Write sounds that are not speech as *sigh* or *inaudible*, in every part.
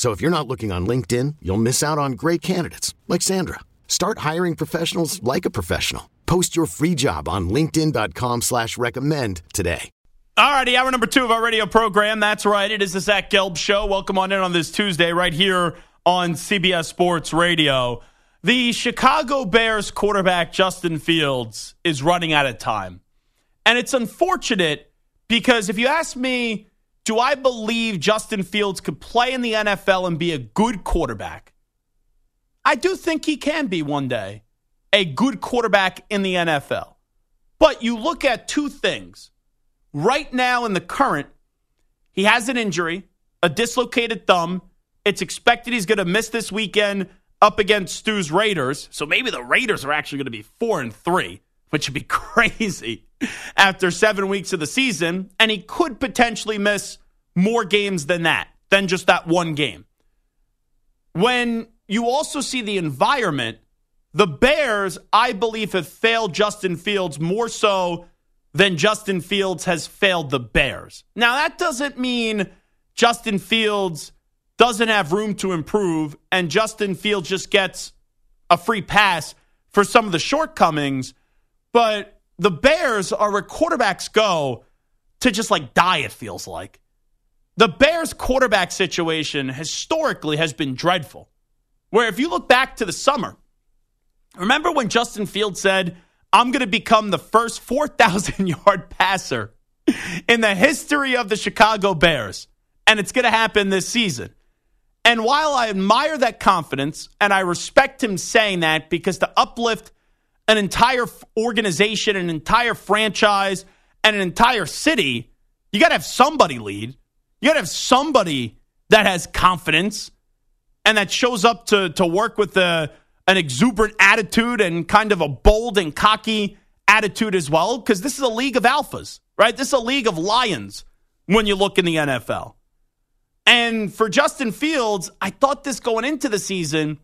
So if you're not looking on LinkedIn, you'll miss out on great candidates like Sandra. Start hiring professionals like a professional. Post your free job on LinkedIn.com slash recommend today. All righty, hour number two of our radio program. That's right. It is the Zach Gelb Show. Welcome on in on this Tuesday right here on CBS Sports Radio. The Chicago Bears quarterback, Justin Fields, is running out of time. And it's unfortunate because if you ask me, do I believe Justin Fields could play in the NFL and be a good quarterback? I do think he can be one day a good quarterback in the NFL. But you look at two things. Right now, in the current, he has an injury, a dislocated thumb. It's expected he's going to miss this weekend up against Stu's Raiders. So maybe the Raiders are actually going to be four and three, which would be *laughs* crazy after seven weeks of the season. And he could potentially miss more games than that, than just that one game. When you also see the environment, the Bears, I believe, have failed Justin Fields more so than Justin Fields has failed the Bears. Now, that doesn't mean Justin Fields doesn't have room to improve and Justin Fields just gets a free pass for some of the shortcomings, but the Bears are where quarterbacks go to just like die, it feels like. The Bears quarterback situation historically has been dreadful. Where if you look back to the summer, remember when Justin Fields said, I'm going to become the first 4,000 *laughs* yard passer in the history of the Chicago Bears, and it's going to happen this season. And while I admire that confidence and I respect him saying that because to uplift an entire organization, an entire franchise, and an entire city, you got to have somebody lead. You got to have somebody that has confidence and that shows up to, to work with a, an exuberant attitude and kind of a bold and cocky attitude as well, because this is a league of alphas, right? This is a league of lions when you look in the NFL. And for Justin Fields, I thought this going into the season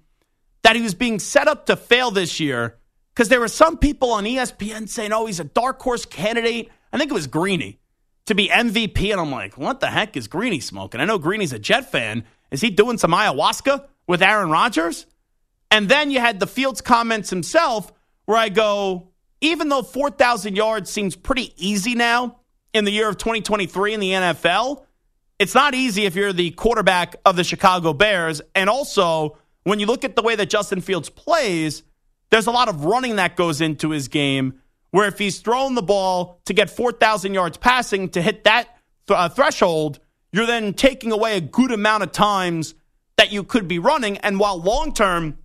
that he was being set up to fail this year because there were some people on ESPN saying, oh, he's a dark horse candidate. I think it was Greeny to be MVP. And I'm like, what the heck is Greeny smoking? I know Greeny's a Jet fan. Is he doing some ayahuasca with Aaron Rodgers? And then you had the Fields comments himself where I go, even though 4,000 yards seems pretty easy now in the year of 2023 in the NFL, it's not easy if you're the quarterback of the Chicago Bears. And also, when you look at the way that Justin Fields plays, there's a lot of running that goes into his game where if he's throwing the ball to get 4,000 yards passing to hit that th- uh, threshold, you're then taking away a good amount of times that you could be running. And while long term,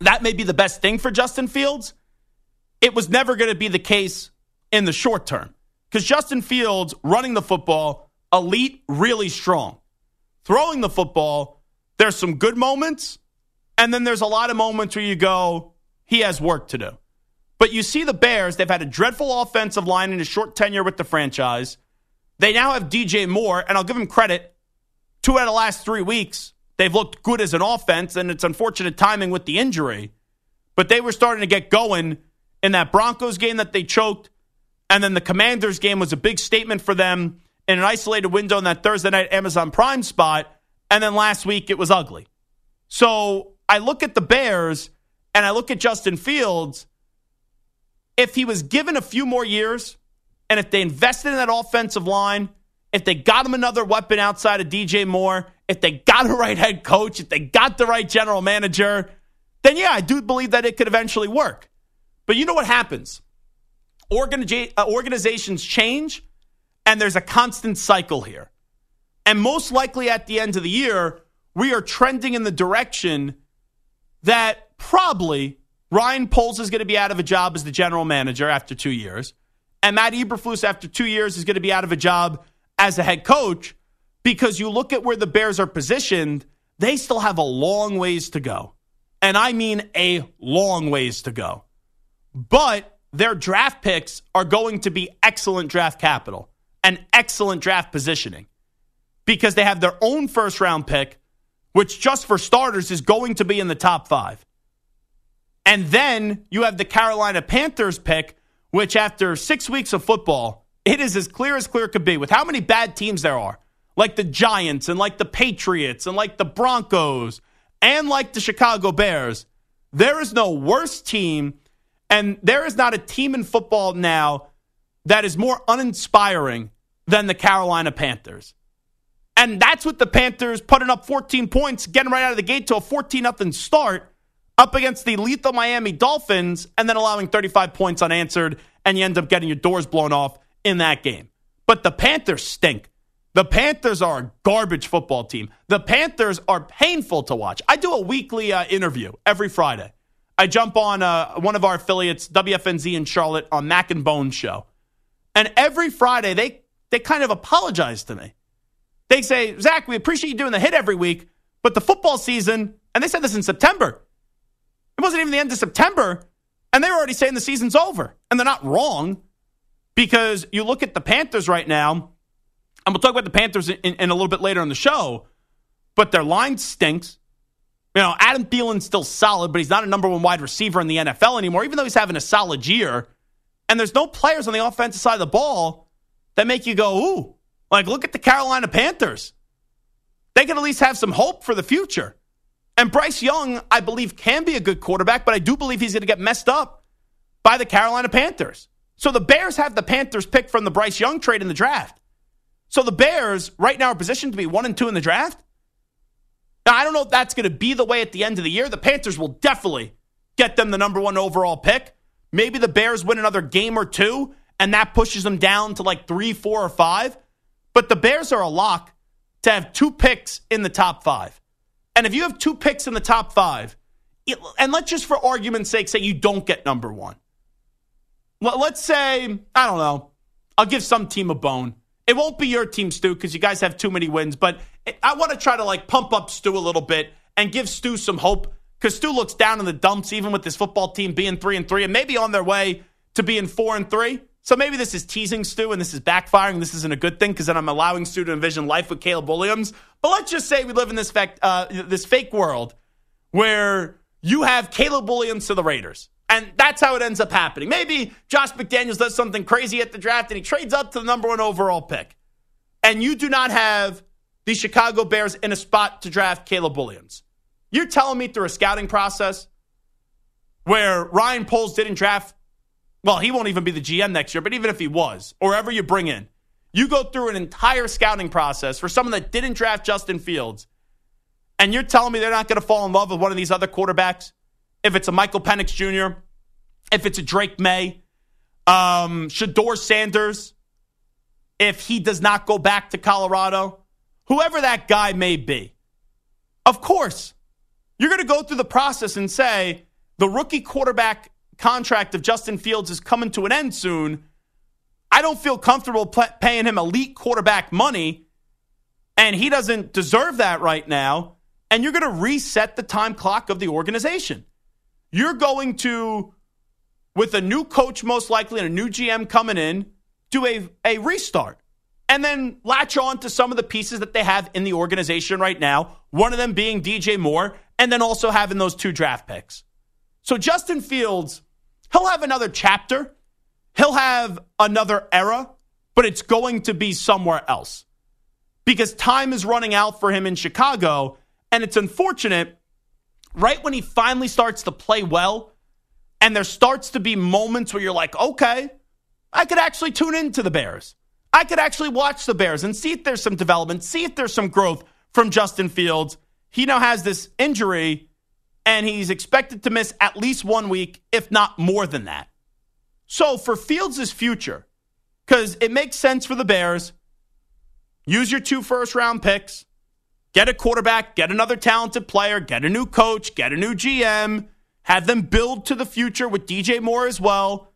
that may be the best thing for Justin Fields, it was never going to be the case in the short term. Because Justin Fields running the football, elite, really strong. Throwing the football, there's some good moments, and then there's a lot of moments where you go, he has work to do. But you see the Bears, they've had a dreadful offensive line in a short tenure with the franchise. They now have DJ Moore, and I'll give him credit. Two out of the last three weeks, they've looked good as an offense, and it's unfortunate timing with the injury. But they were starting to get going in that Broncos game that they choked. And then the Commanders game was a big statement for them in an isolated window in that Thursday night Amazon Prime spot. And then last week, it was ugly. So I look at the Bears and I look at Justin Fields if he was given a few more years and if they invested in that offensive line, if they got him another weapon outside of DJ Moore, if they got a *laughs* right head coach, if they got the right general manager, then yeah, I do believe that it could eventually work. But you know what happens? Organiza- uh, organizations change, and there's a constant cycle here. And most likely at the end of the year, we are trending in the direction that probably Ryan Poles is going to be out of a job as the general manager after two years. And Matt Eberflus, after two years, is going to be out of a job as a head coach because you look at where the Bears are positioned, they still have a long ways to go. And I mean a long ways to go. But their draft picks are going to be excellent draft capital and excellent draft positioning because they have their own first round pick, which just for starters is going to be in the top five. And then you have the Carolina Panthers pick, which after six weeks of football, it is as clear as clear could be with how many bad teams there are, like the Giants and like the Patriots and like the Broncos and like the Chicago Bears. There is no worse team, and there is not a team in football now that is more uninspiring than the Carolina Panthers. And that's what the Panthers putting up 14 points, getting right out of the gate to a 14 0 start up against the lethal Miami Dolphins and then allowing 35 points unanswered, and you end up getting your doors blown off in that game. But the Panthers stink. The Panthers are a garbage football team. The Panthers are painful to watch. I do a weekly uh, interview every Friday. I jump on uh, one of our affiliates, WFNZ in Charlotte, on Mac and Bones show. And every Friday, they, they kind of apologize to me. They say, Zach, we appreciate you doing the hit every week, but the football season, and they said this in September, it wasn't even the end of September, and they were already saying the season's over. And they're not wrong because you look at the Panthers right now, and we'll talk about the Panthers in, in a little bit later on the show, but their line stinks. You know, Adam Thielen's still solid, but he's not a number one wide receiver in the NFL anymore, even though he's having a solid year. And there's no players on the offensive side of the ball that make you go, ooh, like look at the Carolina Panthers. They can at least have some hope for the future. And Bryce Young, I believe, can be a good quarterback, but I do believe he's going to get messed up by the Carolina Panthers. So the Bears have the Panthers pick from the Bryce Young trade in the draft. So the Bears right now are positioned to be one and two in the draft. Now, I don't know if that's going to be the way at the end of the year. The Panthers will definitely get them the number one overall pick. Maybe the Bears win another game or two, and that pushes them down to like three, four, or five. But the Bears are a lock to have two picks in the top five. And if you have two picks in the top five, and let's just for argument's sake say you don't get number one. Well, let's say, I don't know, I'll give some team a bone. It won't be your team, Stu, because you guys have too many wins, but I want to try to like pump up Stu a little bit and give Stu some hope because Stu looks down in the dumps even with this football team being three and three and maybe on their way to being four and three. So maybe this is teasing Stu and this is backfiring. This isn't a good thing because then I'm allowing Stu to envision life with Caleb Williams. But let's just say we live in this, fact, uh, this fake world where you have Caleb Williams to the Raiders. And that's how it ends up happening. Maybe Josh McDaniels does something crazy at the draft and he trades up to the number one overall pick. And you do not have the Chicago Bears in a spot to draft Caleb Williams. You're telling me through a scouting process where Ryan Poles didn't draft well, he won't even be the GM next year, but even if he was, or ever you bring in, you go through an entire scouting process for someone that didn't draft Justin Fields, and you're telling me they're not going to fall in love with one of these other quarterbacks? If it's a Michael Penix Jr., if it's a Drake Maye, um, Shedeur Sanders, if he does not go back to Colorado, whoever that guy may be, of course, you're going to go through the process and say the rookie quarterback contract of Justin Fields is coming to an end soon, I don't feel comfortable paying him elite quarterback money, and he doesn't deserve that right now. And you're going to reset the time clock of the organization. You're going to, with a new coach most likely and a new GM coming in, do a, a restart and then latch on to some of the pieces that they have in the organization right now. One of them being DJ Moore, and then also having those two draft picks. So Justin Fields He'll have another chapter, he'll have another era, but it's going to be somewhere else because time is running out for him in Chicago. And it's unfortunate, right when he finally starts to play well, and there starts to be moments where you're like, okay, I could actually tune into the Bears. I could actually watch the Bears and see if there's some development, see if there's some growth from Justin Fields. He now has this injury and he's expected to miss at least one week, if not more than that. So for Fields' future, because it makes sense for the Bears, use your two first round picks, get a quarterback, get another talented player, get a new coach, get a new GM, have them build to the future with DJ Moore as well,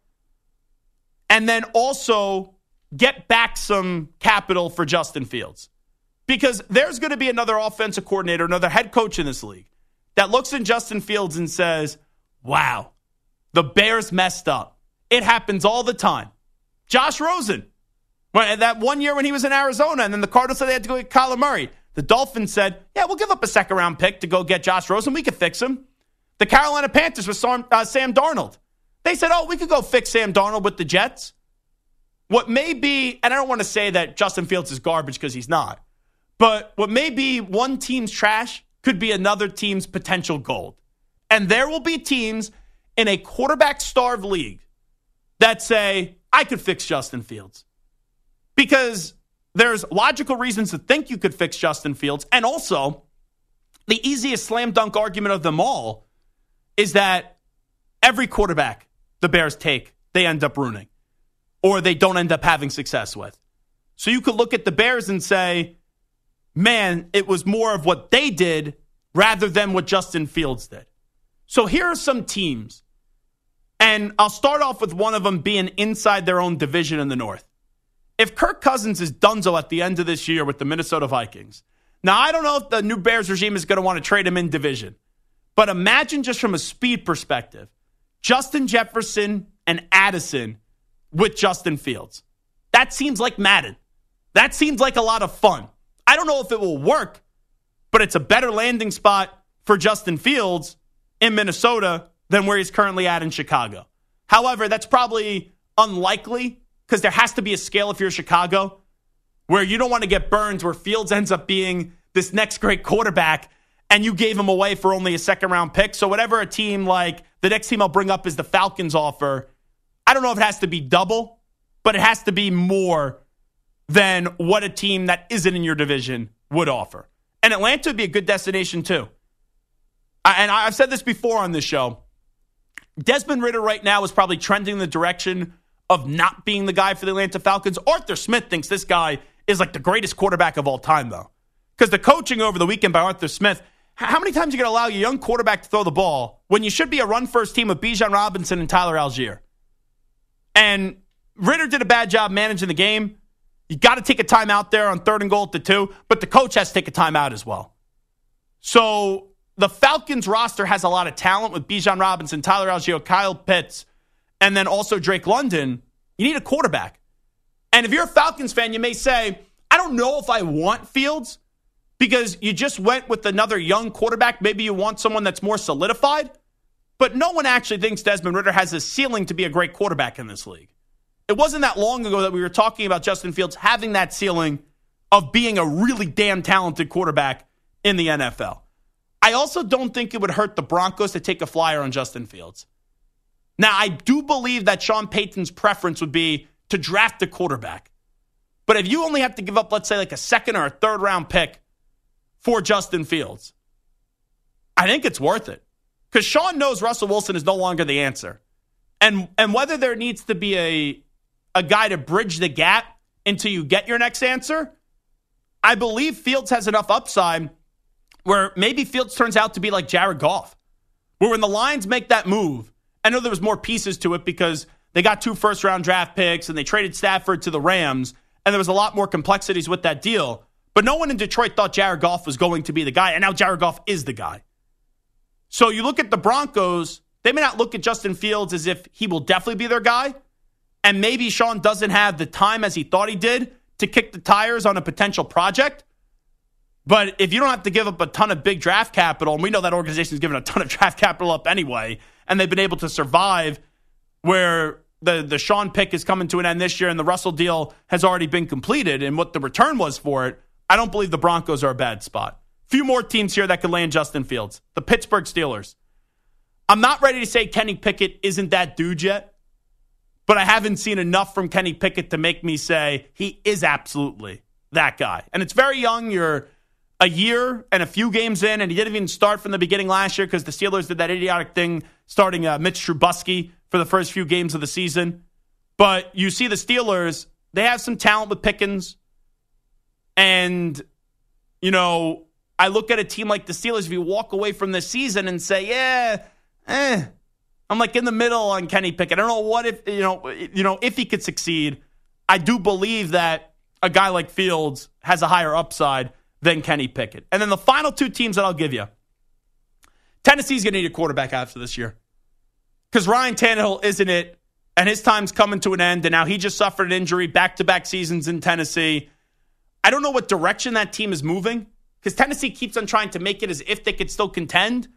and then also get back some capital for Justin Fields. Because there's going to be another offensive coordinator, another head coach in this league that looks in Justin Fields and says, wow, the Bears messed up. It happens all the time. Josh Rosen, that one year when he was in Arizona, and then the Cardinals said they had to go get Kyler Murray. The Dolphins said, yeah, we'll give up a second round pick to go get Josh Rosen. We could fix him. The Carolina Panthers with Sam, uh, Sam Darnold. They said, oh, we could go fix Sam Darnold with the Jets. What may be, and I don't want to say that Justin Fields is garbage because he's not, but what may be one team's trash could be another team's potential gold. And there will be teams in a quarterback starved league that say, I could fix Justin Fields. Because there's logical reasons to think you could fix Justin Fields. And also, the easiest slam dunk argument of them all is that every quarterback the Bears take, they end up ruining or they don't end up having success with. So you could look at the Bears and say, man, it was more of what they did rather than what Justin Fields did. So here are some teams. And I'll start off with one of them being inside their own division in the North if Kirk Cousins is donezo at the end of this year with the Minnesota Vikings, now I don't know if the new Bears regime is going to want to trade him in division, but imagine just from a speed perspective, Justin Jefferson and Addison with Justin Fields. That seems like Madden. That seems like a lot of fun. I don't know if it will work, but it's a better landing spot for Justin Fields in Minnesota than where he's currently at in Chicago. However, that's probably unlikely because there has to be a scale if you're Chicago where you don't want to get burned where Fields ends up being this next great quarterback and you gave him away for only a second round pick. So whatever a team like the next team I'll bring up is the Falcons offer. I don't know if it has to be double, but it has to be more than what a team that isn't in your division would offer. And Atlanta would be a good destination too. And I've said this before on this show. Desmond Ridder right now is probably trending in the direction of not being the guy for the Atlanta Falcons. Arthur Smith thinks this guy is like the greatest quarterback of all time, though. Because the coaching over the weekend by Arthur Smith, how many times are you going to allow your young quarterback to throw the ball when you should be a run first team with Bijan Robinson and Tyler Allgeier? And Ridder did a bad job managing the game. You got to take a timeout there on third and goal at the two, but the coach has to take a timeout as well. So the Falcons roster has a lot of talent with Bijan Robinson, Tyler Allgeier, Kyle Pitts, and then also Drake London, you need a quarterback. And if you're a Falcons fan, you may say, I don't know if I want Fields because you just went with another young quarterback. Maybe you want someone that's more solidified. But no one actually thinks Desmond Ridder has a ceiling to be a great quarterback in this league. It wasn't that long ago that we were talking about Justin Fields having that ceiling of being a really damn talented quarterback in the NFL. I also don't think it would hurt the Broncos to take a flyer on Justin Fields. Now, I do believe that Sean Payton's preference would be to draft a quarterback. But if you only have to give up, let's say, like a second or a third round pick for Justin Fields, I think it's worth it. Because Sean knows Russell Wilson is no longer the answer. And and whether there needs to be a a guy to bridge the gap until you get your next answer, I believe Fields has enough upside where maybe Fields turns out to be like Jared Goff. Where when the Lions make that move I know there was more pieces to it because they got two first round draft picks and they traded Stafford to the Rams, and there was a lot more complexities with that deal. But no one in Detroit thought Jared Goff was going to be the guy, and now Jared Goff is the guy. So you look at the Broncos, they may not look at Justin Fields as if he will definitely be their guy. And maybe Sean doesn't have the time as he thought he did to kick the tires on a potential project. But if you don't have to give up a ton of big draft capital, and we know that organization is giving a ton of *laughs* draft capital up anyway, and they've been able to survive where the the Sean pick is coming to an end this year and the Russell deal has already been completed and what the return was for it, I don't believe the Broncos are a bad spot. Few more teams here that could land Justin Fields. The Pittsburgh Steelers. I'm not ready to say Kenny Pickett isn't that dude yet, but I haven't seen enough from Kenny Pickett to make me say he is absolutely that guy. And it's very young. You're a year and a few games in, and he didn't even start from the beginning last year because the Steelers did that idiotic thing starting uh, Mitch Trubisky for the first few games of the season. But you see the Steelers, they have some talent with Pickens. And, you know, I look at a team like the Steelers, if you walk away from this season and say, yeah, eh, I'm like in the middle on Kenny Pickett. I don't know what if, you know, you know, if he could succeed. I do believe that a guy like Fields has a higher upside than Kenny Pickett. And then the final two teams that I'll give you Tennessee's going to need a quarterback after this year because Ryan Tannehill isn't it, and his time's coming to an end. And now he just suffered an injury, back to back seasons in Tennessee. I don't know what direction that team is moving because Tennessee keeps on trying to make it as if they could still contend.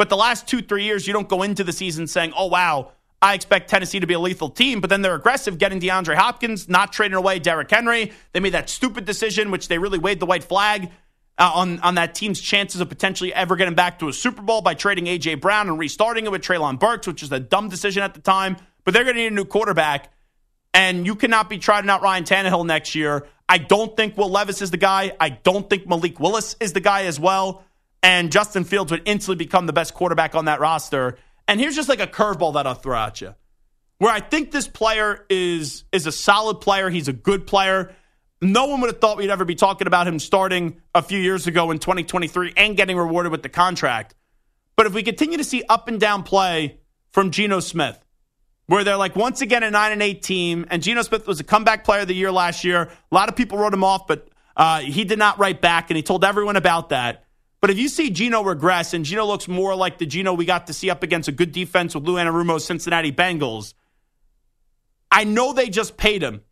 But the last two, three years, you don't go into the season saying, oh, wow, I expect Tennessee to be a lethal team, but then they're aggressive getting DeAndre Hopkins, not trading away Derrick Henry. They made that stupid decision, which they really waved the white flag uh, on, on that team's chances of potentially ever getting back to a Super Bowl by trading A.J. Brown and restarting it with Treylon Burks, which was a dumb decision at the time. But they're going to need a new quarterback, and you cannot be trotting out Ryan Tannehill next year. I don't think Will Levis is the guy. I don't think Malik Willis is the guy as well. And Justin Fields would instantly become the best quarterback on that roster. And here's just like a curveball that I'll throw at you. Where I think this player is is a solid player. He's a good player. No one would have thought we'd ever be talking about him starting a few years ago in 2023 and getting rewarded with the contract. But if we continue to see up and down play from Geno Smith, where they're like once again a nine and eight team, and Geno Smith was a comeback player of the year last year. A lot of people wrote him off, but uh, he did not write back, and he told everyone about that. But if you see Geno regress and Geno looks more like the Geno we got to see up against a good defense with Lou Anarumo's Cincinnati Bengals, I know they just paid him.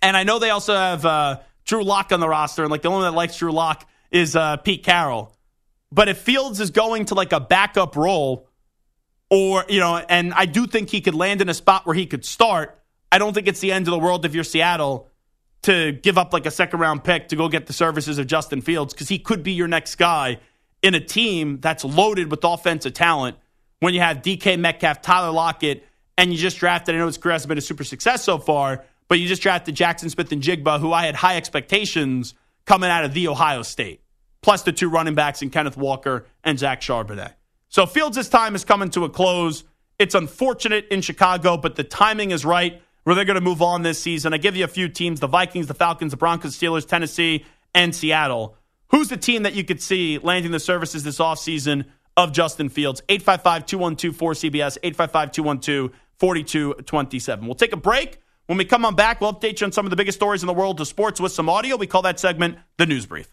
And I know they also have uh, Drew Lock on the roster. And like the only one that likes Drew Lock is uh, Pete Carroll. But if Fields is going to like a backup role, or, you know, and I do think he could land in a spot where he could start, I don't think it's the end of the world if you're Seattle to give up like a second round pick to go get the services of Justin Fields because he could be your next guy in a team that's loaded with offensive talent when you have DK Metcalf, Tyler Lockett, and you just drafted, I know his career hasn't been a super success so far, but you just drafted Jackson Smith-Njigba, who I had high expectations coming out of the Ohio State, plus the two running backs in Kenneth Walker and Zach Charbonnet. So Fields' time is coming to a close. It's unfortunate in Chicago, but the timing is right where they're going to move on this season. I give you a few teams the Vikings, the Falcons, the Broncos, Steelers, Tennessee, and Seattle. Who's the team that you could see landing the services this offseason of Justin Fields? 855 212 4CBS, 855 212 4227. We'll take a break. When we come on back, we'll update you on some of the biggest stories in the world of sports with some audio. We call that segment the News Brief.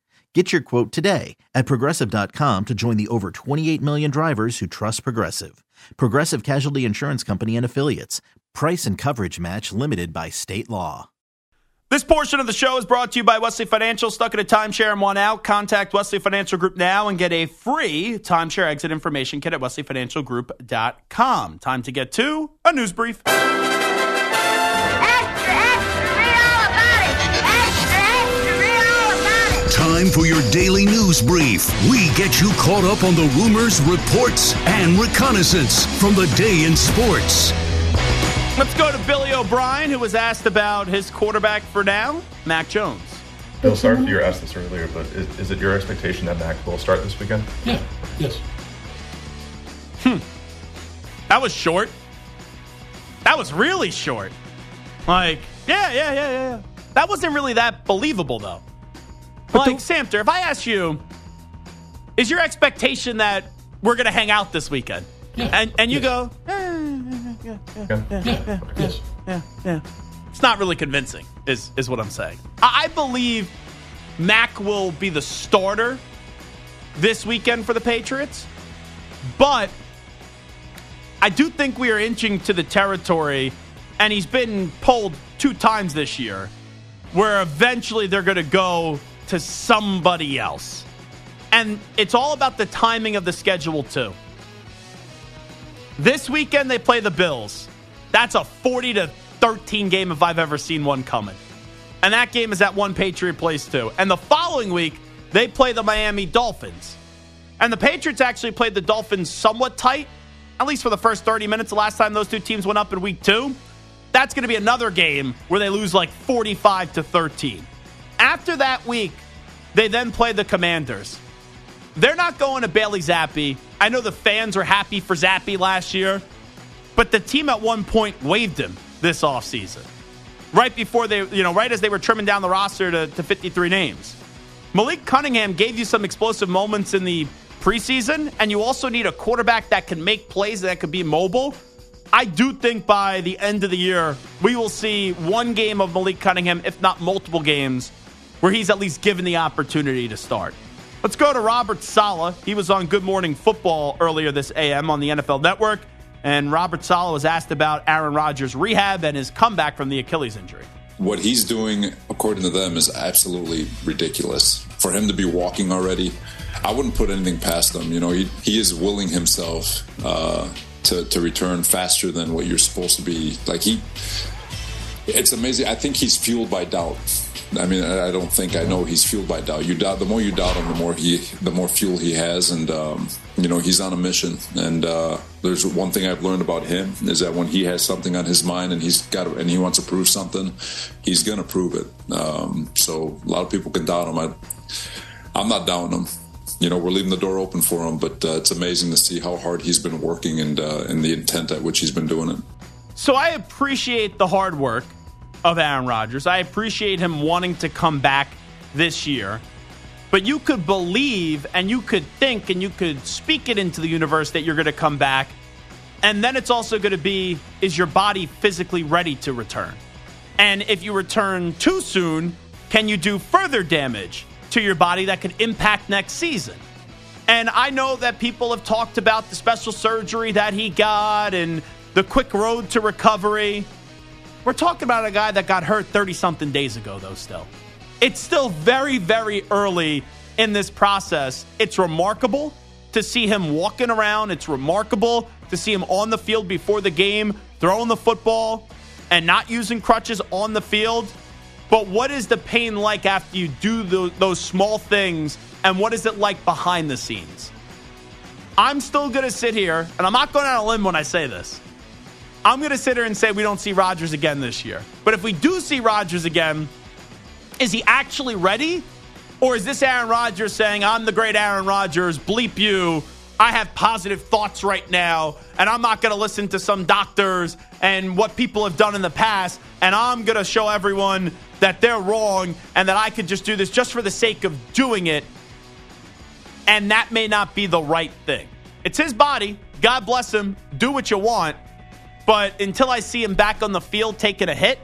Get your quote today at progressive.com to join the over 28 million drivers who trust Progressive. Progressive Casualty Insurance Company and Affiliates. Price and coverage match limited by state law. This portion of the show is brought to you by Wesley Financial. Stuck in a timeshare and want out? Contact Wesley Financial Group now and get a free timeshare exit information kit at wesleyfinancialgroup.com. Time to get to a news brief. Time for your daily news brief. We get you caught up on the rumors, reports, and reconnaissance from the day in sports. Let's go to Billy O'Brien, who was asked about his quarterback for now, Mac Jones. Bill, sorry if you were asked this earlier, but is, is it your expectation that Mac will start this weekend? Yeah, yes. Hmm. That was short. That was really short. Like, yeah, yeah, yeah, yeah. That wasn't really that believable, though. But like, the- Samter, if I ask you, is your expectation that we're going to hang out this weekend? Yeah. And, and you yeah. go, yeah, yeah, yeah, yeah, yeah. It's not really convincing, is, is what I'm saying. I, I believe Mac will be the starter this weekend for the Patriots, but I do think we are inching to the territory, and he's been pulled two times this year, where eventually they're going to go to somebody else. And it's all about the timing of the schedule, too. This weekend, they play the Bills. That's a 40 to 13 game if I've ever seen one coming. And that game is at one Patriot Place, too. And the following week, they play the Miami Dolphins. And the Patriots actually played the Dolphins somewhat tight, at least for the first 30 minutes the last time those two teams went up in week two. That's going to be another game where they lose like 45 to 13. After that week, they then play the Commanders. They're not going to Bailey Zappe. I know the fans are happy for Zappe last year, but the team at one point waived him this offseason. Right before they, you know, right as they were trimming down the roster to, to 53 names. Malik Cunningham gave you some explosive moments in the preseason, and you also need a quarterback that can make plays that can be mobile. I do think by the end of the year, we will see one game of Malik Cunningham, if not multiple games, where he's at least given the opportunity to start. Let's go to Robert Saleh. He was on Good Morning Football earlier this AM on the NFL Network, and Robert Saleh was asked about Aaron Rodgers' rehab and his comeback from the Achilles injury. What he's doing, according to them, is absolutely ridiculous. For him to be walking already, I wouldn't put anything past him. You know, he, he is willing himself uh, to, to return faster than what you're supposed to be. Like, he, it's amazing. I think he's fueled by doubt. I mean, I don't think I know he's fueled by doubt. You doubt the more you doubt him, the more he, the more fuel he has, and um, you know he's on a mission. And uh, there's one thing I've learned about him is that when he has something on his mind and he's got and he wants to prove something, he's gonna prove it. Um, so a lot of people can doubt him. I, I'm not doubting him. You know, we're leaving the door open for him, but uh, it's amazing to see how hard he's been working and uh, and the intent at which he's been doing it. So I appreciate the hard work of Aaron Rodgers. I appreciate him wanting to come back this year. But you could believe and you could think and you could speak it into the universe that you're going to come back. And then it's also going to be is your body physically ready to return? And if you return too soon, can you do further damage to your body that could impact next season? And I know that people have talked about the special surgery that he got and the quick road to recovery. We're talking about a guy that got hurt 30 something days ago, though, still. It's still very, very early in this process. It's remarkable to see him walking around. It's remarkable to see him on the field before the game, throwing the football and not using crutches on the field. But what is the pain like after you do those, those small things, and what is it like behind the scenes? I'm still going to sit here, and I'm not going on a limb when I say this. I'm going to sit here and say we don't see Rodgers again this year. But if we do see Rodgers again, is he actually ready? Or is this Aaron Rodgers saying, I'm the great Aaron Rodgers, bleep you, I have positive thoughts right now, and I'm not going to listen to some doctors and what people have done in the past, and I'm going to show everyone that they're wrong and that I could just do this just for the sake of doing it. And that may not be the right thing. It's his body. God bless him. Do what you want. But until I see him back on the field taking a hit,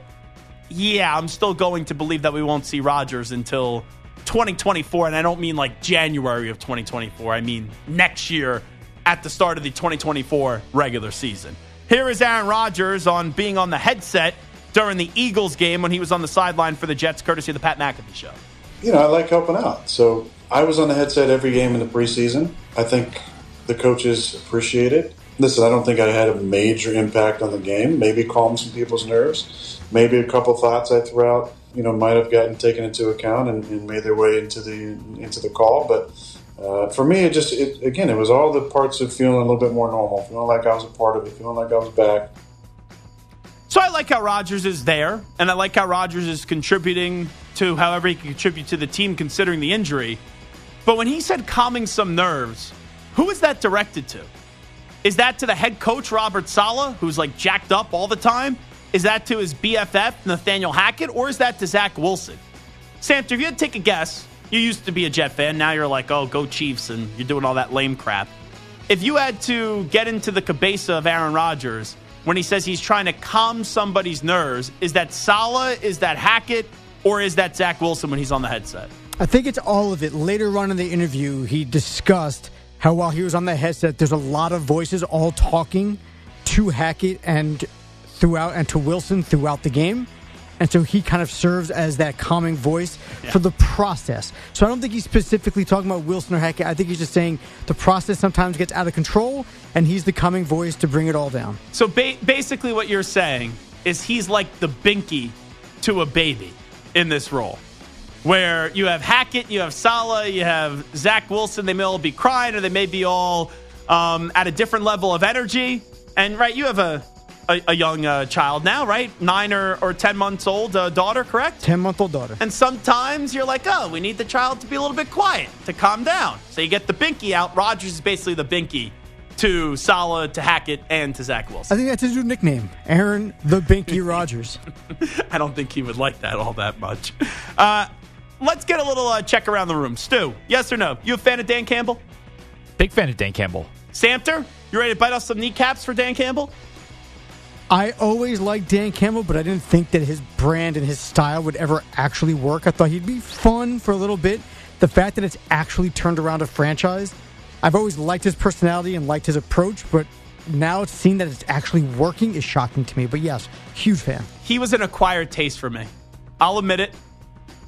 yeah, I'm still going to believe that we won't see Rodgers until 2024. And I don't mean like January of 2024. I mean next year at the start of the 2024 regular season. Here is Aaron Rodgers on being on the headset during the Eagles game when he was on the sideline for the Jets, courtesy of the Pat McAfee show. You know, I like helping out. So I was on the headset every game in the preseason. I think the coaches appreciate it. Listen, I don't think I had a major impact on the game. Maybe calmed some people's nerves. Maybe a couple thoughts I threw out, you know, might have gotten taken into account and, and made their way into the into the call. But uh, for me, it just it, again, it was all the parts of feeling a little bit more normal, feeling like I was a part of it, feeling like I was back. So I like how Rodgers is there, and I like how Rodgers is contributing to however he can contribute to the team considering the injury. But when he said calming some nerves, who is that directed to? Is that to the head coach, Robert Saleh, who's like jacked up all the time? Is that to his BFF, Nathaniel Hackett, or is that to Zach Wilson? Samter, if you had to take a guess, you used to be a Jet fan. Now you're like, oh, go Chiefs, and you're doing all that lame crap. If you had to get into the cabeza of Aaron Rodgers when he says he's trying to calm somebody's nerves. Is that Saleh, Is that Hackett? Or is that Zach Wilson when he's on the headset? I think it's all of it. Later on in the interview, he discussed how while he was on the headset, there's a lot of voices all talking to Hackett and throughout and to Wilson throughout the game. And so he kind of serves as that calming voice yeah. for the process. So I don't think he's specifically talking about Wilson or Hackett. I think he's just saying the process sometimes gets out of control, and he's the calming voice to bring it all down. So ba- basically, what you're saying is he's like the binky to a baby in this role where you have Hackett, you have Saleh, you have Zach Wilson. They may all be crying, or they may be all um, at a different level of energy. And right, you have a a, a young uh, child now, right? Nine or, or ten months old uh, daughter, correct? Ten month old daughter. And sometimes you're like, oh, we need the child to be a little bit quiet to calm down. So you get the binky out. Rodgers is basically the binky to Saleh, to Hackett, and to Zach Wilson. I think that's his new nickname, Aaron the Binky *laughs* Rodgers. I don't think he would like that all that much. Uh, let's get a little uh, check around the room. Stu, yes or no? You a fan of Dan Campbell? Big fan of Dan Campbell. Samter, you ready to bite off some kneecaps for Dan Campbell? I always liked Dan Campbell, but I didn't think that his brand and his style would ever actually work. I thought he'd be fun for a little bit. The fact that it's actually turned around a franchise, I've always liked his personality and liked his approach, but now seeing that it's actually working is shocking to me. But yes, huge fan. He was an acquired taste for me. I'll admit it.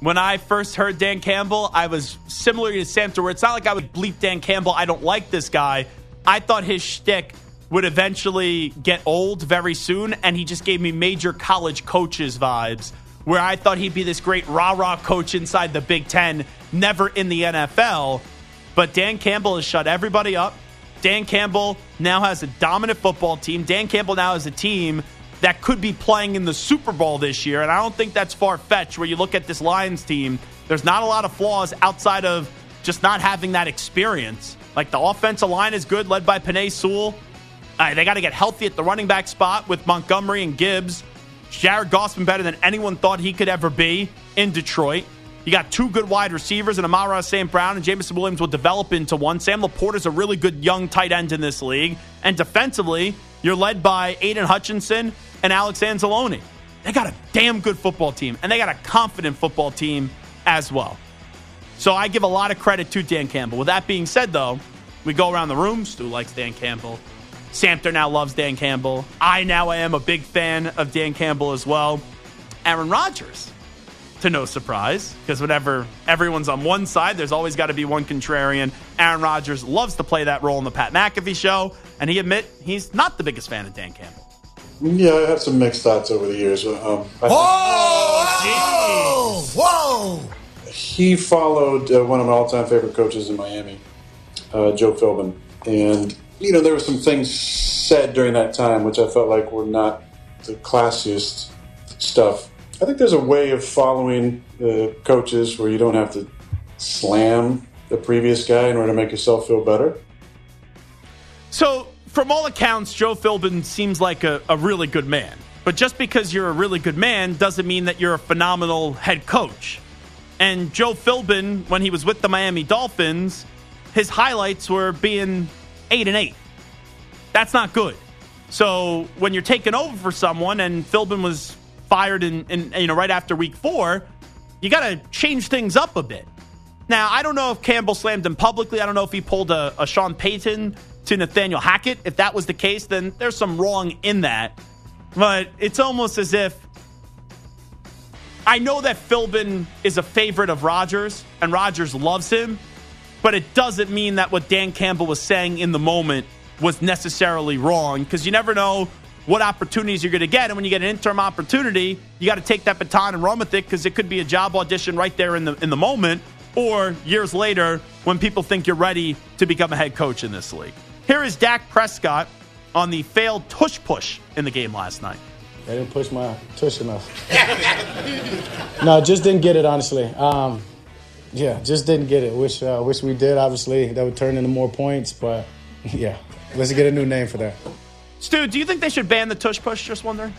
When I first heard Dan Campbell, I was similar to Samter, where it's not like I would bleep Dan Campbell. I don't like this guy. I thought his shtick would eventually get old very soon, and he just gave me major college coaches vibes, where I thought he'd be this great rah rah coach inside the Big Ten, never in the NFL. But Dan Campbell has shut everybody up. Dan Campbell now has a dominant football team. Dan Campbell now has a team that could be playing in the Super Bowl this year. And I don't think that's far fetched where you look at this Lions team. There's not a lot of flaws outside of just not having that experience. Like the offensive line is good, led by Penei Sewell. They got to get healthy at the running back spot with Montgomery and Gibbs. Jared been better than anyone thought he could ever be in Detroit. You got two good wide receivers in Amon-Ra St. Brown and Jameson Williams will develop into one. Sam LaPorta is a really good young tight end in this league. And defensively, you're led by Aidan Hutchinson and Alex Anzalone. They got a damn good football team, and they got a confident football team as well. So I give a lot of credit to Dan Campbell. With that being said, though, we go around the room. Stu likes Dan Campbell. Samter now loves Dan Campbell. I now am a big fan of Dan Campbell as well. Aaron Rodgers, to no surprise, because whenever everyone's on one side, there's always got to be one contrarian. Aaron Rodgers loves to play that role in the Pat McAfee show, and he admit he's not the biggest fan of Dan Campbell. Yeah, I have some mixed thoughts over the years. Um, whoa! Whoa! He followed uh, one of my all-time favorite coaches in Miami, uh, Joe Philbin, and you know there were some things said during that time which I felt like were not the classiest stuff. I think there's a way of following the coaches where you don't have to slam the previous guy in order to make yourself feel better. So from all accounts, Joe Philbin seems like a, a really good man. But just because you're a really good man doesn't mean that you're a phenomenal head coach. And Joe Philbin, when he was with the Miami Dolphins, his highlights were being eight and eight. That's not good. So when you're taking over for someone, and Philbin was fired in, in you know right after week four, you got to change things up a bit. Now I don't know if Campbell slammed him publicly. I don't know if he pulled a, a Sean Payton to Nathaniel Hackett. If that was the case, then there's some wrong in that. But it's almost as if I know that Philbin is a favorite of Rodgers and Rodgers loves him, but it doesn't mean that what Dan Campbell was saying in the moment was necessarily wrong because you never know what opportunities you're going to get. And when you get an interim opportunity, you got to take that baton and run with it because it could be a job audition right there in the in the moment, or years later when people think you're ready to become a head coach in this league. Here is Dak Prescott on the failed tush push in the game last night. I didn't push my tush enough. *laughs* no, just didn't get it, honestly. Um, yeah, just didn't get it. Wish uh, wish we did. Obviously, that would turn into more points. But *laughs* yeah, let's get a new name for that. Stu, do you think they should ban the tush push? Just wondering.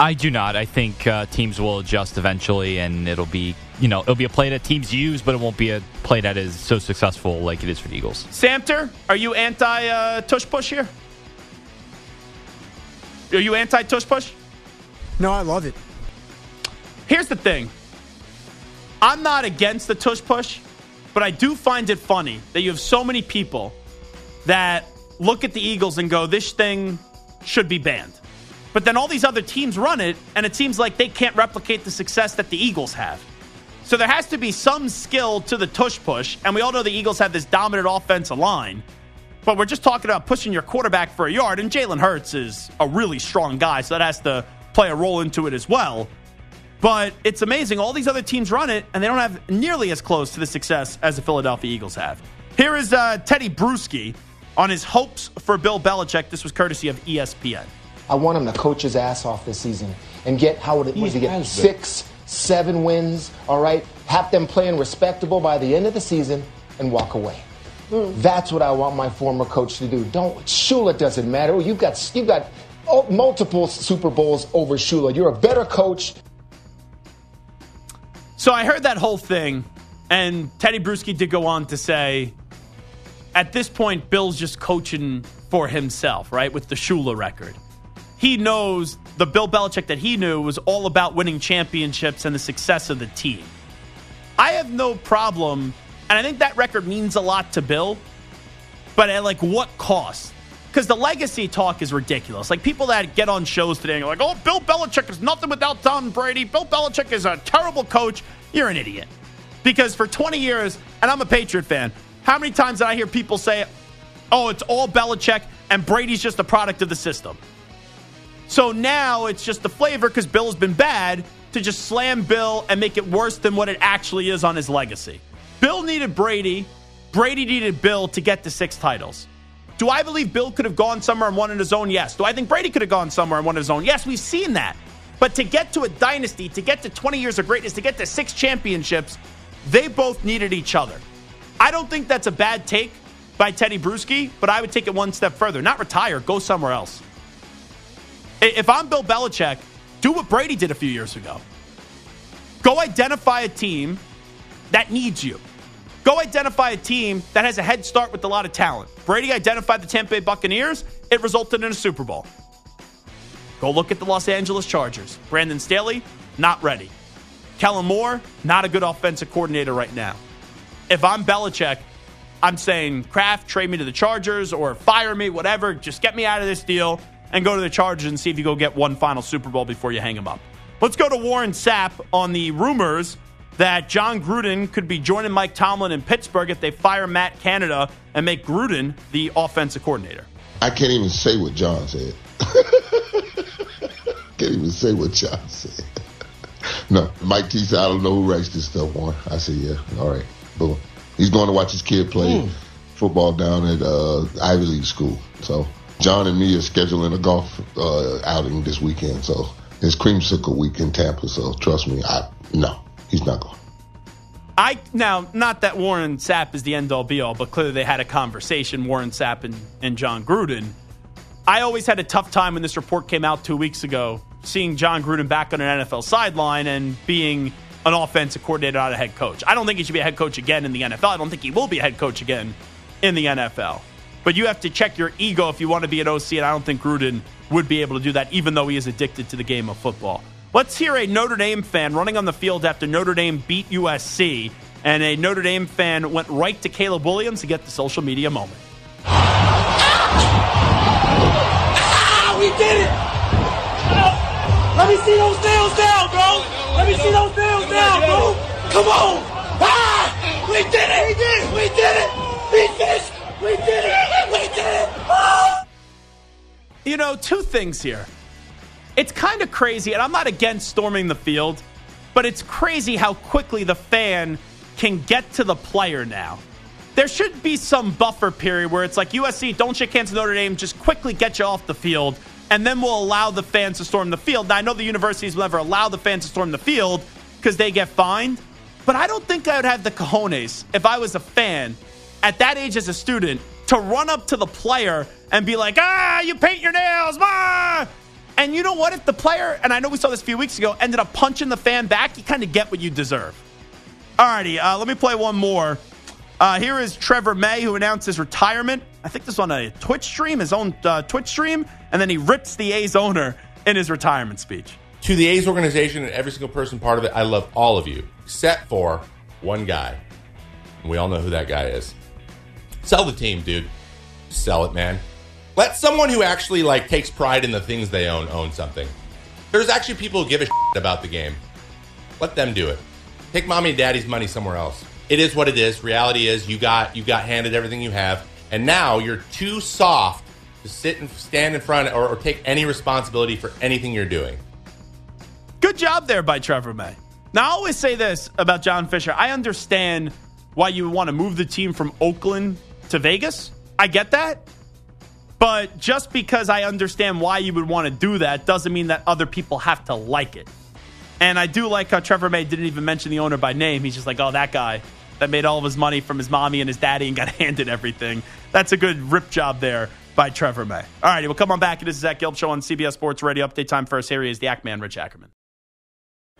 I do not. I think uh, teams will adjust eventually, and it'll be you know it'll be a play that teams use, but it won't be a play that is so successful like it is for the Eagles. Samter, are you anti uh, tush push here? Are you anti tush push? No, I love it. Here's the thing I'm not against the tush push, but I do find it funny that you have so many people that look at the Eagles and go, this thing should be banned. But then all these other teams run it, and it seems like they can't replicate the success that the Eagles have. So there has to be some skill to the tush push, and we all know the Eagles have this dominant offensive line. But we're just talking about pushing your quarterback for a yard, and Jalen Hurts is a really strong guy, so that has to play a role into it as well. But it's amazing. All these other teams run it, and they don't have nearly as close to the success as the Philadelphia Eagles have. Here is uh, Teddy Bruschi on his hopes for Bill Belichick. This was courtesy of ESPN. I want him to coach his ass off this season and get how would it was he get six, seven wins. All right, have them playing respectable by the end of the season and walk away. Mm. That's what I want my former coach to do. Don Shula doesn't matter. You've got you've got oh, multiple Super Bowls over Shula. You're a better coach. So I heard that whole thing, and Teddy Bruschi did go on to say, at this point, Bill's just coaching for himself, right, with the Shula record. He knows the Bill Belichick that he knew was all about winning championships and the success of the team. I have no problem, and I think that record means a lot to Bill, but at like what cost? Because the legacy talk is ridiculous. Like people that get on shows today and are like, oh, Bill Belichick is nothing without Tom Brady. Bill Belichick is a terrible coach. You're an idiot. Because for 20 years, and I'm a Patriot fan, how many times did I hear people say, oh, it's all Belichick and Brady's just a product of the system? So now it's just the flavor because Bill has been bad to just slam Bill and make it worse than what it actually is on his legacy. Bill needed Brady. Brady needed Bill to get to six titles. Do I believe Bill could have gone somewhere and won on his own? Yes. Do I think Brady could have gone somewhere and won on his own? Yes, we've seen that. But to get to a dynasty, to get to 20 years of greatness, to get to six championships, they both needed each other. I don't think that's a bad take by Teddy Bruschi, but I would take it one step further. Not retire, go somewhere else. If I'm Bill Belichick, do what Brady did a few years ago. Go identify a team that needs you. Go identify a team that has a head start with a lot of talent. Brady identified the Tampa Bay Buccaneers. It resulted in a Super Bowl. Go look at the Los Angeles Chargers. Brandon Staley, not ready. Kellen Moore, not a good offensive coordinator right now. If I'm Belichick, I'm saying Kraft, trade me to the Chargers or fire me, whatever. Just get me out of this deal and go to the Chargers and see if you go get one final Super Bowl before you hang him up. Let's go to Warren Sapp on the rumors that Jon Gruden could be joining Mike Tomlin in Pittsburgh if they fire Matt Canada and make Gruden the offensive coordinator. I can't even say what Jon said. *laughs* can't even say what Jon said. *laughs* no, Mike T said, I don't know who writes this stuff, Warren. I said, yeah, all right, boom. He's going to watch his kid play mm. football down at uh, Ivy League school. So Jon and me are scheduling a golf uh, outing this weekend. So it's creamsicle week in Tampa. So trust me, I no. He's not going. I now not that Warren Sapp is the end all be all, but clearly they had a conversation, Warren Sapp and, and Jon Gruden. I always had a tough time when this report came out two weeks ago, seeing Jon Gruden back on an NFL sideline and being an offensive coordinator, not a head coach. I don't think he should be a head coach again in the NFL. I don't think he will be a head coach again in the NFL. But you have to check your ego if you want to be an OC, and I don't think Gruden would be able to do that, even though he is addicted to the game of football. Let's hear a Notre Dame fan running on the field after Notre Dame beat USC, and a Notre Dame fan went right to Caleb Williams to get the social media moment. Ah, we did it! Let me see those nails down, bro! Let me see those nails down, bro! Come on! Ah! We did it! We did it! We did it! We finished! We did it! We did it! Oh! You know, two things here it's kind of crazy, and I'm not against storming the field, but it's crazy how quickly the fan can get to the player now. There should be some buffer period where it's like USC, don't shake hands with Notre Dame, just quickly get you off the field, and then we'll allow the fans to storm the field. Now, I know the universities will never allow the fans to storm the field because they get fined, but I don't think I would have the cojones if I was a fan at that age as a student to run up to the player and be like, ah, you paint your nails, ah, and you know what? If the player, and I know we saw this a few weeks ago, ended up punching the fan back, you kind of get what you deserve. Alrighty, uh, let me play one more. Uh, here is Trevor May, who announced his retirement. I think this on a Twitch stream, his own uh, Twitch stream, and then he rips the A's owner in his retirement speech. To the A's organization and every single person part of it, I love all of you, except for one guy. And we all know who that guy is. Sell the team, dude. Sell it, man. Let someone who actually like takes pride in the things they own own something. There's actually people who give a shit about the game. Let them do it. Take mommy and daddy's money somewhere else. It is what it is. Reality is you got you got handed everything you have, and now you're too soft to sit and stand in front or, or take any responsibility for anything you're doing. Good job there by Trevor May. Now, I always say this about John Fisher. I understand why you want to move the team from Oakland to Vegas. I get that. But just because I understand why you would want to do that doesn't mean that other people have to like it. And I do like how Trevor May didn't even mention the owner by name. He's just like, oh, that guy that made all of his money from his mommy and his daddy and got *laughs* handed everything. That's a good rip job there by Trevor May. All right, we'll come on back. It is Zach Gelb Show on CBS Sports Radio. Update time first. Here he is, the Ackman, Rich Ackerman.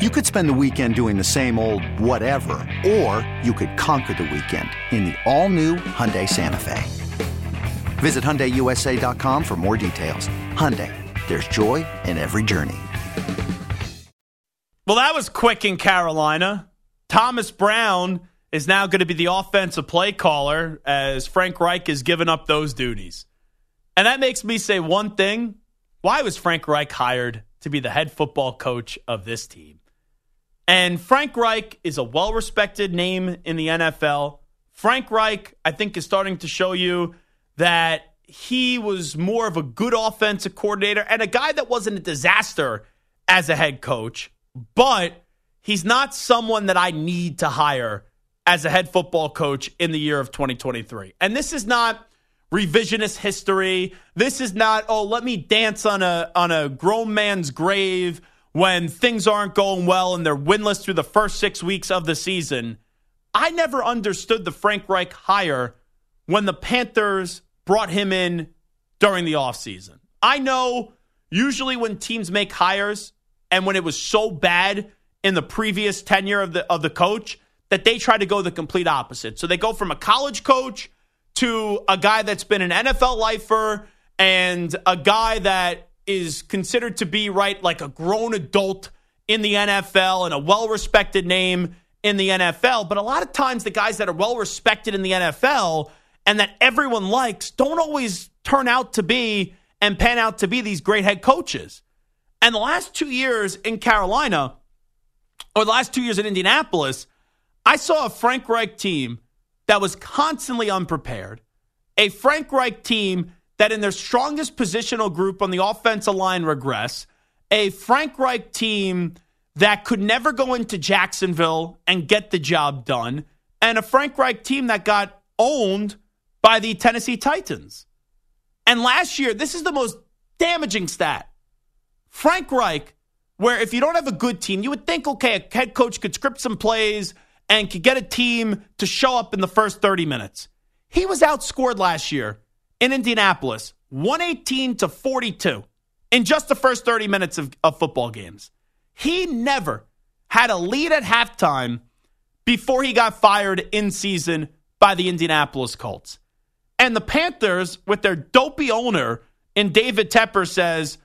You could spend the weekend doing the same old whatever, or you could conquer the weekend in the all-new Hyundai Santa Fe. Visit HyundaiUSA.com for more details. Hyundai, there's joy in every journey. Well, that was quick in Carolina. Thomas Brown is now going to be the offensive play caller as Frank Reich has given up those duties. And that makes me say one thing. Why was Frank Reich hired to be the head football coach of this team? And Frank Reich is a well respected name in the NFL. Frank Reich, I think, is starting to show you that he was more of a good offensive coordinator and a guy that wasn't a disaster as a head coach, but he's not someone that I need to hire as a head football coach in the year of 2023. And this is not revisionist history. This is not, oh, let me dance on a on a grown man's grave when things aren't going well and they're winless through the first 6 weeks of the season. I never understood the Frank Reich hire when the Panthers brought him in during the offseason. I know usually when teams make hires and when it was so bad in the previous tenure of the of the coach that they try to go the complete opposite. So they go from a college coach to a guy that's been an NFL lifer and a guy that is considered to be right like a grown adult in the NFL and a well-respected name in the NFL, but a lot of times the guys that are well respected in the NFL and that everyone likes don't always turn out to be and pan out to be these great head coaches. And the last two years in Carolina, or the last two years in Indianapolis, I saw a Frank Reich team that was constantly unprepared, a Frank Reich team that in their strongest positional group on the offensive line regress, a Frank Reich team that could never go into Jacksonville and get the job done, and a Frank Reich team that got owned by the Tennessee Titans. And last year, this is the most damaging stat. Frank Reich, where if you don't have a good team, you would think, okay, a head coach could script some plays and could get a team to show up in the first 30 minutes. He was outscored last year in Indianapolis, 118 to 42 in just the first 30 minutes of, of football games. He never had a lead at halftime before he got fired in season by the Indianapolis Colts. And the Panthers, with their dopey owner in David Tepper, says,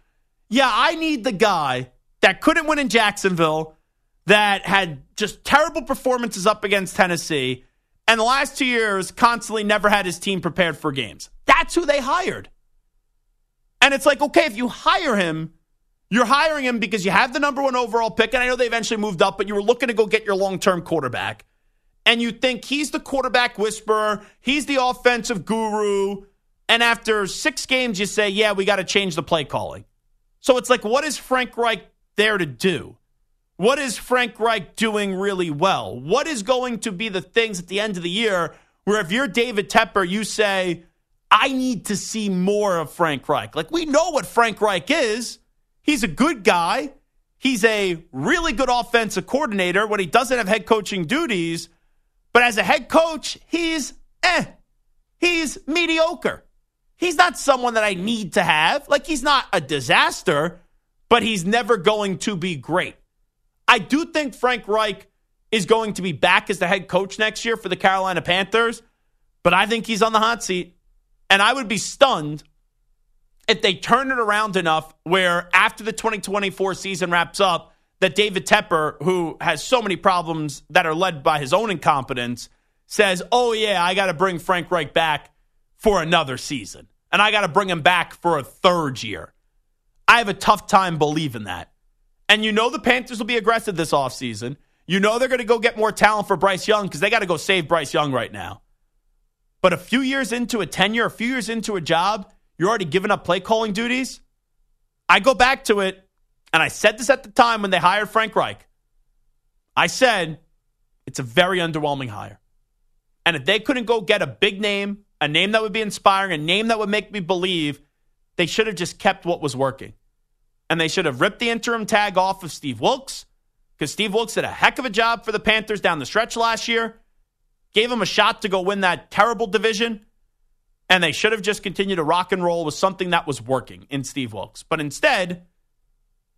Yeah, I need the guy that couldn't win in Jacksonville, that had just terrible performances up against Tennessee, and the last two years constantly never had his team prepared for games. That's who they hired. And it's like, okay, if you hire him, you're hiring him because you have the number one overall pick. And I know they eventually moved up, but you were looking to go get your long term quarterback. And you think he's the quarterback whisperer, he's the offensive guru. And after six games, you say, yeah, we got to change the play calling. So it's like, what is Frank Reich there to do? What is Frank Reich doing really well? What is going to be the things at the end of the year where if you're David Tepper, you say, I need to see more of Frank Reich? Like, we know what Frank Reich is. He's a good guy. He's a really good offensive coordinator when he doesn't have head coaching duties. But as a head coach, he's eh. He's mediocre. He's not someone that I need to have. Like, he's not a disaster, but he's never going to be great. I do think Frank Reich is going to be back as the head coach next year for the Carolina Panthers, but I think he's on the hot seat. And I would be stunned if they turn it around enough where after the 2024 season wraps up, that David Tepper, who has so many problems that are led by his own incompetence, says, Oh, yeah, I got to bring Frank Reich back for another season. And I got to bring him back for a third year. I have a tough time believing that. And you know the Panthers will be aggressive this offseason. You know they're going to go get more talent for Bryce Young because they got to go save Bryce Young right now. But a few years into a tenure, a few years into a job, you're already giving up play calling duties. I go back to it, and I said this at the time when they hired Frank Reich. I said it's a very underwhelming hire. And if they couldn't go get a big name, a name that would be inspiring, a name that would make me believe, they should have just kept what was working. And they should have ripped the interim tag off of Steve Wilks because Steve Wilks did a heck of a job for the Panthers down the stretch last year, gave them a shot to go win that terrible division, and they should have just continued to rock and roll with something that was working in Steve Wilks. But instead,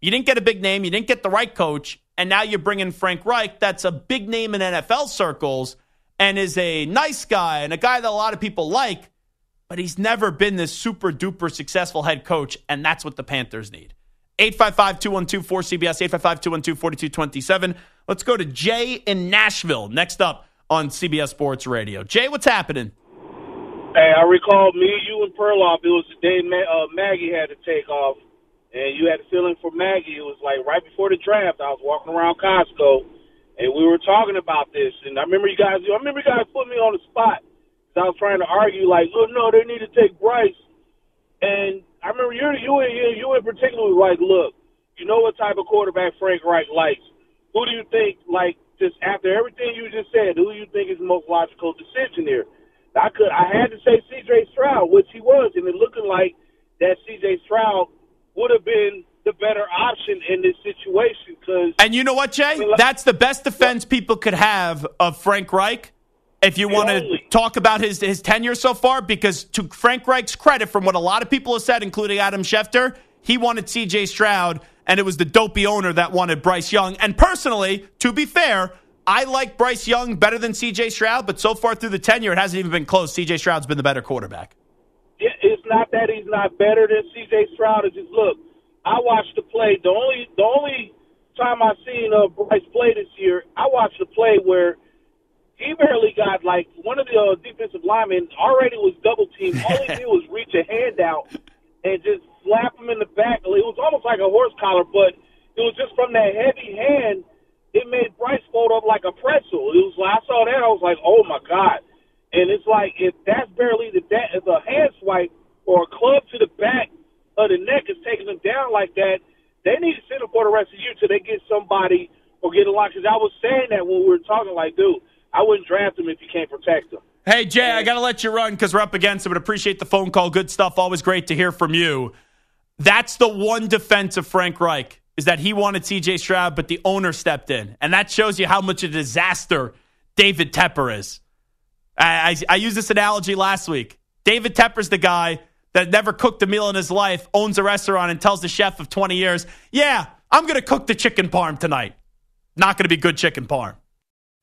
you didn't get a big name, you didn't get the right coach, and now you bring in Frank Reich, that's a big name in NFL circles and is a nice guy and a guy that a lot of people like, but he's never been this super duper successful head coach, and that's what the Panthers need. 855 212 4CBS, 855 212 4227. Let's go to Jay in Nashville next up on CBS Sports Radio. Jay, what's happening? Hey, I recall me, you, and Perloff. It was the day uh, Maggie had to take off, and you had a feeling for Maggie. It was like right before the draft. I was walking around Costco, and we were talking about this. And I remember you guys. I remember you guys put me on the spot. I was trying to argue, like, look, no, they need to take Bryce. And I remember you, you, you, you in particular was like, look, you know what type of quarterback Frank Reich likes. Who do you think, like, just after everything you just said, who do you think is the most logical decision here? I could, I had to say C.J. Stroud, which he was, and it looking like that C.J. Stroud would have been the better option in this situation. Cause and you know what, Jay? That's the best defense people could have of Frank Reich if you want to talk about his his tenure so far, because to Frank Reich's credit, from what a lot of people have said, including Adam Schefter, he wanted C.J. Stroud, and it was the dopey owner that wanted Bryce Young. And personally, to be fair, I like Bryce Young better than C.J. Stroud, but so far through the tenure, it hasn't even been close. C.J. Stroud's been the better quarterback. It's not that he's not better than C.J. Stroud. It's just look, I watched the play. The only the only time I've seen uh, Bryce play this year, I watched the play where he barely got like one of the uh, defensive linemen already was double teamed. All he did was reach a hand out and just slap him in the back. It was almost like a horse collar, but it was just from that heavy hand. It made Bryce fold up like a pretzel. It was like I saw that, I was like, oh my god! And it's like if that's barely the that if a hand swipe or a club to the back of the neck is taking them down like that, they need to sit him for the rest of the year till they get somebody or get a lot. Because I was saying that when we were talking, like, dude I wouldn't draft him if you can't protect him. Hey, Jay, I got to let you run because we're up against him, but appreciate the phone call. Good stuff. Always great to hear from you. That's the one defense of Frank Reich is that he wanted CJ Stroud, but the owner stepped in. And that shows you how much a disaster David Tepper is. I, I, I used this analogy last week. David Tepper's the guy that never cooked a meal in his life, owns a restaurant, and tells the chef of 20 years, Yeah, I'm going to cook the chicken parm tonight. Not going to be good chicken parm.